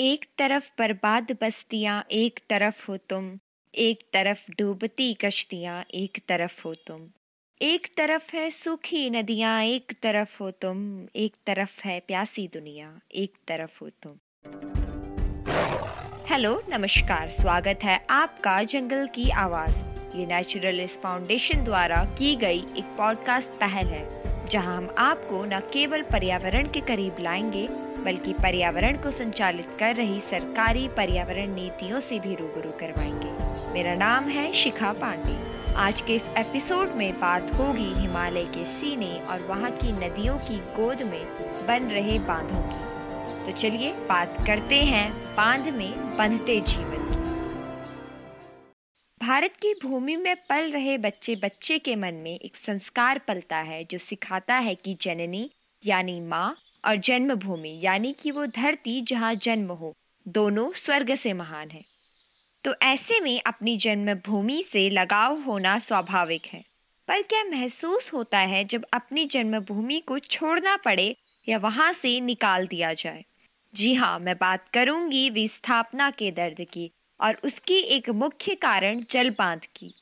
एक तरफ़ बर्बाद बस्तियाँ, एक तरफ़ हो तुम। एक तरफ़ डूबती कश्तियाँ, एक तरफ़ हो तुम। एक तरफ़ है सूखी नदियाँ, एक तरफ़ हो तुम। एक तरफ़ है प्यासी दुनिया, एक तरफ़ हो तुम। हेलो, नमस्कार, स्वागत है आपका जंगल की आवाज़। ये नेचुरलिस्ट फाउंडेशन द्वारा की गई एक पॉडकास्ट पहल है, जहाँ हम आपको न केवल पर्यावरण के करीब लाएँगे बल्कि पर्यावरण को संचालित कर रही सरकारी पर्यावरण नीतियों से भी रूबरू करवाएँगे। मेरा नाम है शिखा पांडे। आज के इस एपिसोड में बात होगी हिमालय के सीने और वहाँ की नदियों की गोद में बन रहे बांधों की। तो चलिए बात करते हैं बाँध में बंधते जीवन भारत की भूमि में पल रहे बच्चे बच्चे के मन में एक संस्कार पलता है जो सिखाता है कि जननी, यानी माँ और जन्मभूमि, यानी कि वो धरती जहाँ जन्म हो, दोनों स्वर्ग से महान है। तो ऐसे में अपनी जन्मभूमि से लगाव होना स्वाभाविक है। पर क्या महसूस होता है जब अपनी जन्मभूमि को छोड़ना पड़े या वहाँ से निकाल दिया जाए? जी हाँ मैं बात करूँगी विस्थापना के दर्द की और उसकी एक मुख्य कारण जल बाँध की।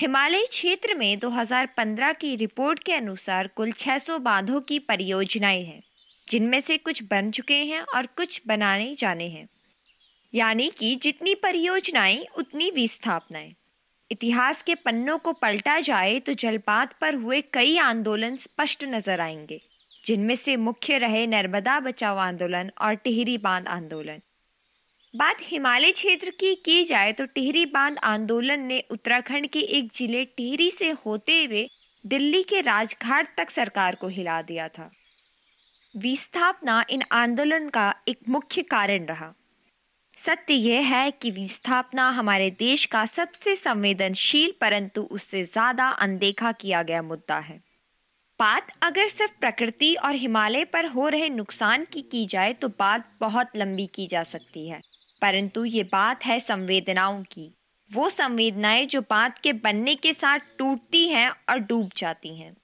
हिमालय क्षेत्र में 2015 की रिपोर्ट के अनुसार कुल 600 बांधों की परियोजनाएँ हैं। जिनमें से कुछ बन चुके हैं और कुछ बनाने जाने हैं। यानी कि जितनी परियोजनाएँ, उतनी विस्थापनाएँ। इतिहास के पन्नों को पलटा जाए तो जलपात पर हुए कई आंदोलन स्पष्ट नज़र आएँगे, जिनमें से मुख्य रहे नर्मदा बचाओ आंदोलन और टिहरी बाँध आंदोलन। बात हिमालय क्षेत्र की की जाए तो टिहरी बाँध आंदोलन ने उत्तराखंड के एक ज़िले टिहरी से होते हुए दिल्ली के राजघाट तक सरकार को हिला दिया था। विस्थापना इन आंदोलन का एक मुख्य कारण रहा। सत्य यह है कि विस्थापना हमारे देश का सबसे संवेदनशील परंतु उससे ज़्यादा अनदेखा किया गया मुद्दा है। बात अगर सिर्फ़ प्रकृति और हिमालय पर हो रहे नुकसान की की जाए तो बात बहुत लंबी की जा सकती है। परंतु ये बात है संवेदनाओं की। वो संवेदनाएँ जो बात के बनने के साथ टूटती हैं और डूब जाती हैं।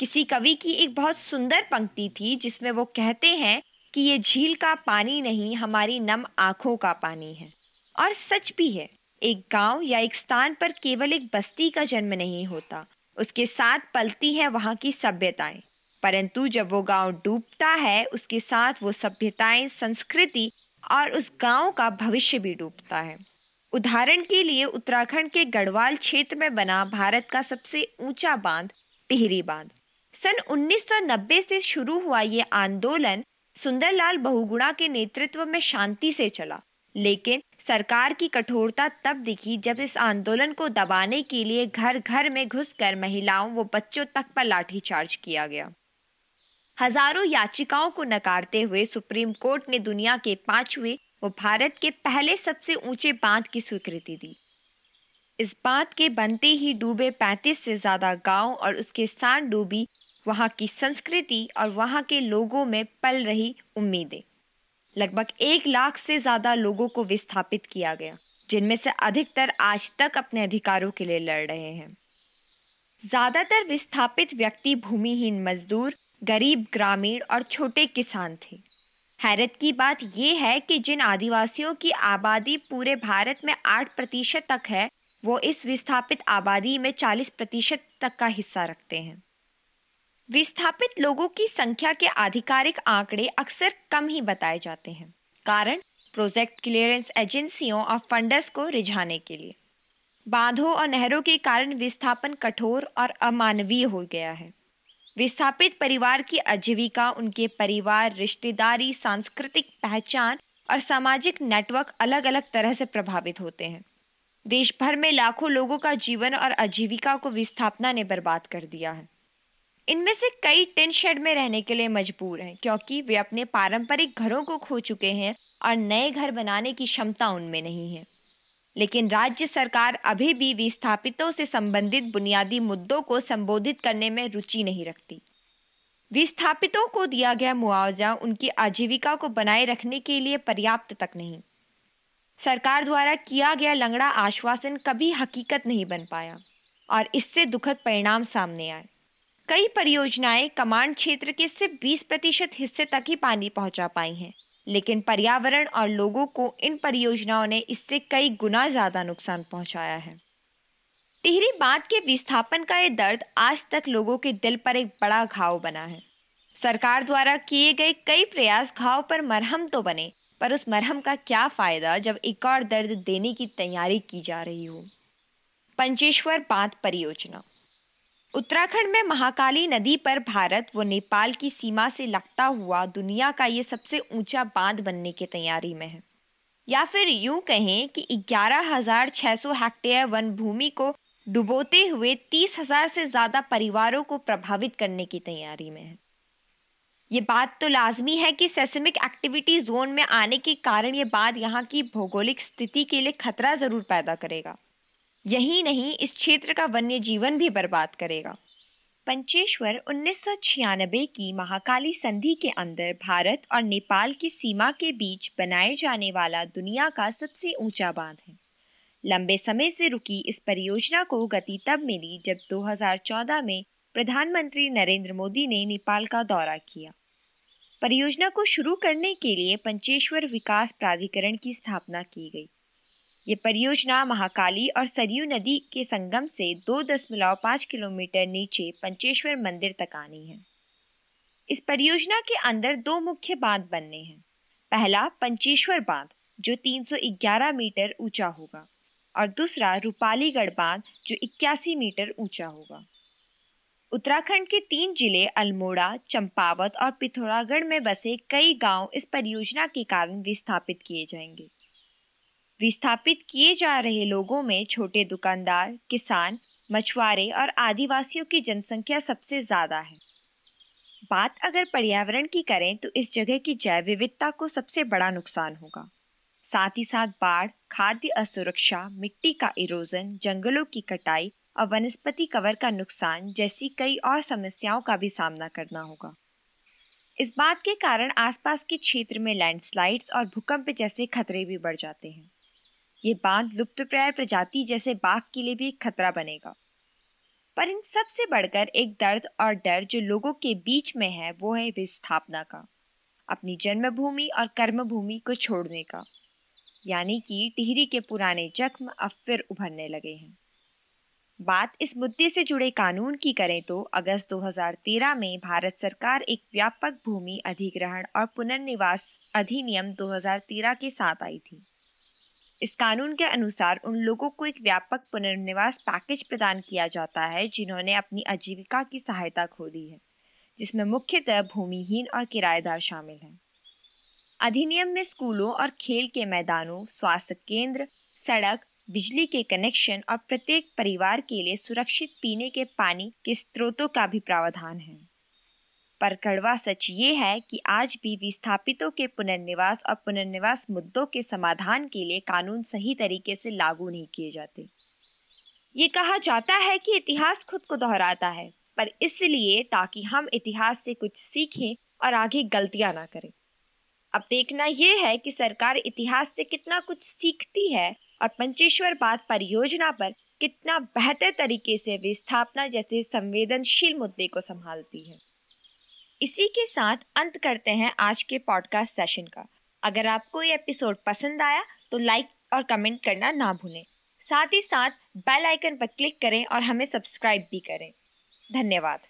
किसी कवि की एक बहुत सुंदर पंक्ति थी, जिसमें वो कहते हैं कि ये झील का पानी नहीं, हमारी नम आँखों का पानी है। और सच भी है, एक गाँव या एक स्थान पर केवल एक बस्ती का जन्म नहीं होता, उसके साथ पलती है वहाँ की सभ्यताएँ। परंतु जब वो गाँव डूबता है, उसके साथ वो सभ्यताएँ, संस्कृति और उस गाँव का भविष्य भी डूबता है। उदाहरण के लिए, उत्तराखंड के गढ़वाल क्षेत्र में बना भारत का सबसे ऊँचा बाँध, टिहरी बाँध। सन 1990 से शुरू हुआ ये आंदोलन सुंदरलाल बहुगुणा के नेतृत्व में शांति से चला। लेकिन सरकार की कठोरता तब दिखी जब इस आंदोलन को दबाने के लिए घर घर में घुसकर महिलाओं व बच्चों तक पर लाठीचार्ज किया गया। हज़ारों याचिकाओं को नकारते हुए सुप्रीम कोर्ट ने दुनिया के पाँचवें व भारत के पहले सबसे ऊँचे बाँध की स्वीकृति दी। इस बाँध के बनते ही डूबे 35 से ज़्यादा गाँव और उसके साथ डूबी वहाँ की संस्कृति और वहाँ के लोगों में पल रही उम्मीदें। लगभग एक लाख से ज़्यादा लोगों को विस्थापित किया गया, जिनमें से अधिकतर आज तक अपने अधिकारों के लिए लड़ रहे हैं। ज़्यादातर विस्थापित व्यक्ति भूमिहीन मजदूर, गरीब ग्रामीण और छोटे किसान थे। हैरत की बात यह है कि जिन आदिवासियों की आबादी पूरे भारत में आठ प्रतिशत तक है वो इस विस्थापित आबादी में चालीस प्रतिशत तक का हिस्सा रखते हैं। विस्थापित लोगों की संख्या के आधिकारिक आंकड़े अक्सर कम ही बताए जाते हैं, कारण प्रोजेक्ट क्लियरेंस एजेंसियों और फंडर्स को रिझाने के लिए। बांधों और नहरों के कारण विस्थापन कठोर और अमानवीय हो गया है। विस्थापित परिवार की आजीविका, उनके परिवार, रिश्तेदारी, सांस्कृतिक पहचान और सामाजिक नेटवर्क अलग अलग तरह से प्रभावित होते हैं। देश भर में लाखों लोगों का जीवन और आजीविका को विस्थापना ने बर्बाद कर दिया है। इनमें से कई टिन शेड में रहने के लिए मजबूर हैं, क्योंकि वे अपने पारंपरिक घरों को खो चुके हैं और नए घर बनाने की क्षमता उनमें नहीं है। लेकिन राज्य सरकार अभी भी विस्थापितों से संबंधित बुनियादी मुद्दों को संबोधित करने में रुचि नहीं रखती। विस्थापितों को दिया गया मुआवजा उनकी आजीविका को बनाए रखने के लिए पर्याप्त तक नहीं। सरकार द्वारा किया गया लंगड़ा आश्वासन कभी हकीकत नहीं बन पाया और इससे दुखद परिणाम सामने आए। कई परियोजनाएँ कमांड क्षेत्र के सिर्फ़ 20 प्रतिशत हिस्से तक ही पानी पहुँचा पाई हैं, लेकिन पर्यावरण और लोगों को इन परियोजनाओं ने इससे कई गुना ज़्यादा नुकसान पहुँचाया है। टिहरी बाँध के विस्थापन का ये दर्द आज तक लोगों के दिल पर एक बड़ा घाव बना है। सरकार द्वारा किए गए कई प्रयास घाव पर मरहम तो बने पर उस मरहम का क्या फ़ायदा जब एक और दर्द देने की तैयारी की जा रही हो? पंचेश्वर बाँध परियोजना। उत्तराखंड में महाकाली नदी पर भारत व नेपाल की सीमा से लगता हुआ दुनिया का ये सबसे ऊँचा बाँध बनने की तैयारी में है। या फिर यूँ कहें कि ग्यारह हज़ार छह सौ हेक्टेयर वन भूमि को डुबोते हुए तीस हज़ार से ज़्यादा परिवारों को प्रभावित करने की तैयारी में है। ये बात तो लाजमी है कि सेसमिक एक्टिविटी जोन में आने के कारण ये बात यहाँ की भौगोलिक स्थिति के लिए खतरा ज़रूर पैदा करेगा। यही नहीं, इस क्षेत्र का वन्य जीवन भी बर्बाद करेगा। पंचेश्वर उन्नीस सौ छियानबे की महाकाली संधि के अंदर भारत और नेपाल की सीमा के बीच बनाए जाने वाला दुनिया का सबसे ऊँचा बाँध है। लंबे समय से रुकी इस परियोजना को गति तब मिली जब 2014 में प्रधानमंत्री नरेंद्र मोदी ने नेपाल का दौरा किया। परियोजना को शुरू करने के लिए पंचेश्वर विकास प्राधिकरण की स्थापना की गई। ये परियोजना महाकाली और सरयू नदी के संगम से दो दशमलव पाँच किलोमीटर नीचे पंचेश्वर मंदिर तक आनी है। इस परियोजना के अंदर दो मुख्य बाँध बनने हैं। पहला पंचेश्वर बाँध, जो 311 मीटर ऊँचा होगा, और दूसरा रूपालीगढ़ बाँध, जो इक्यासी मीटर ऊँचा होगा। उत्तराखंड के तीन ज़िले, अल्मोड़ा, चंपावत और पिथौरागढ़ में बसे कई गाँव इस परियोजना के कारण विस्थापित किए जाएँगे। विस्थापित किए जा रहे लोगों में छोटे दुकानदार, किसान, मछुआरे और आदिवासियों की जनसंख्या सबसे ज़्यादा है। बात अगर पर्यावरण की करें तो इस जगह की जैव विविधता को सबसे बड़ा नुकसान होगा। साथ ही साथ बाढ़, खाद्य असुरक्षा, मिट्टी का इरोजन, जंगलों की कटाई और वनस्पति कवर का नुकसान जैसी कई और समस्याओं का भी सामना करना होगा। इस बात के कारण आसपास के क्षेत्र में लैंडस्लाइड्स और भूकंप जैसे खतरे भी बढ़ जाते हैं। ये बाँध लुप्तप्राय प्रजाति जैसे बाघ के लिए भी एक खतरा बनेगा। पर इन सबसे बढ़कर एक दर्द और डर जो लोगों के बीच में है, वो है विस्थापना का, अपनी जन्मभूमि और कर्मभूमि को छोड़ने का। यानी कि टिहरी के पुराने जख्म अब फिर उभरने लगे हैं। बात इस मुद्दे से जुड़े कानून की करें तो अगस्त 2013 में भारत सरकार एक व्यापक भूमि अधिग्रहण और पुनर्निवास अधिनियम 2013 के साथ आई थी। इस कानून के अनुसार उन लोगों को एक व्यापक पुनर्निवास पैकेज प्रदान किया जाता है जिन्होंने अपनी आजीविका की सहायता खो दी है, जिसमें मुख्यतः भूमिहीन और किराएदार शामिल हैं। अधिनियम में स्कूलों और खेल के मैदानों, स्वास्थ्य केंद्र, सड़क बिजली के कनेक्शन और प्रत्येक परिवार के लिए सुरक्षित पीने के पानी के स्रोतों का भी प्रावधान है। पर कड़वा सच ये है कि आज भी विस्थापितों के पुनर्निवास और पुनर्निवास मुद्दों के समाधान के लिए कानून सही तरीके से लागू नहीं किए जाते। ये कहा जाता है कि इतिहास खुद को दोहराता है, पर इसलिए ताकि हम इतिहास से कुछ सीखें और आगे गलतियाँ ना करें। अब देखना यह है कि सरकार इतिहास से कितना कुछ सीखती है और पंचेश्वर बात परियोजना पर कितना बेहतर तरीके से विस्थापना जैसे संवेदनशील मुद्दे को संभालती है। इसी के साथ अंत करते हैं आज के पॉडकास्ट सेशन का। अगर आपको ये एपिसोड पसंद आया तो लाइक और कमेंट करना ना भूलें। साथ ही साथ बेल आइकन पर क्लिक करें और हमें सब्सक्राइब भी करें। धन्यवाद।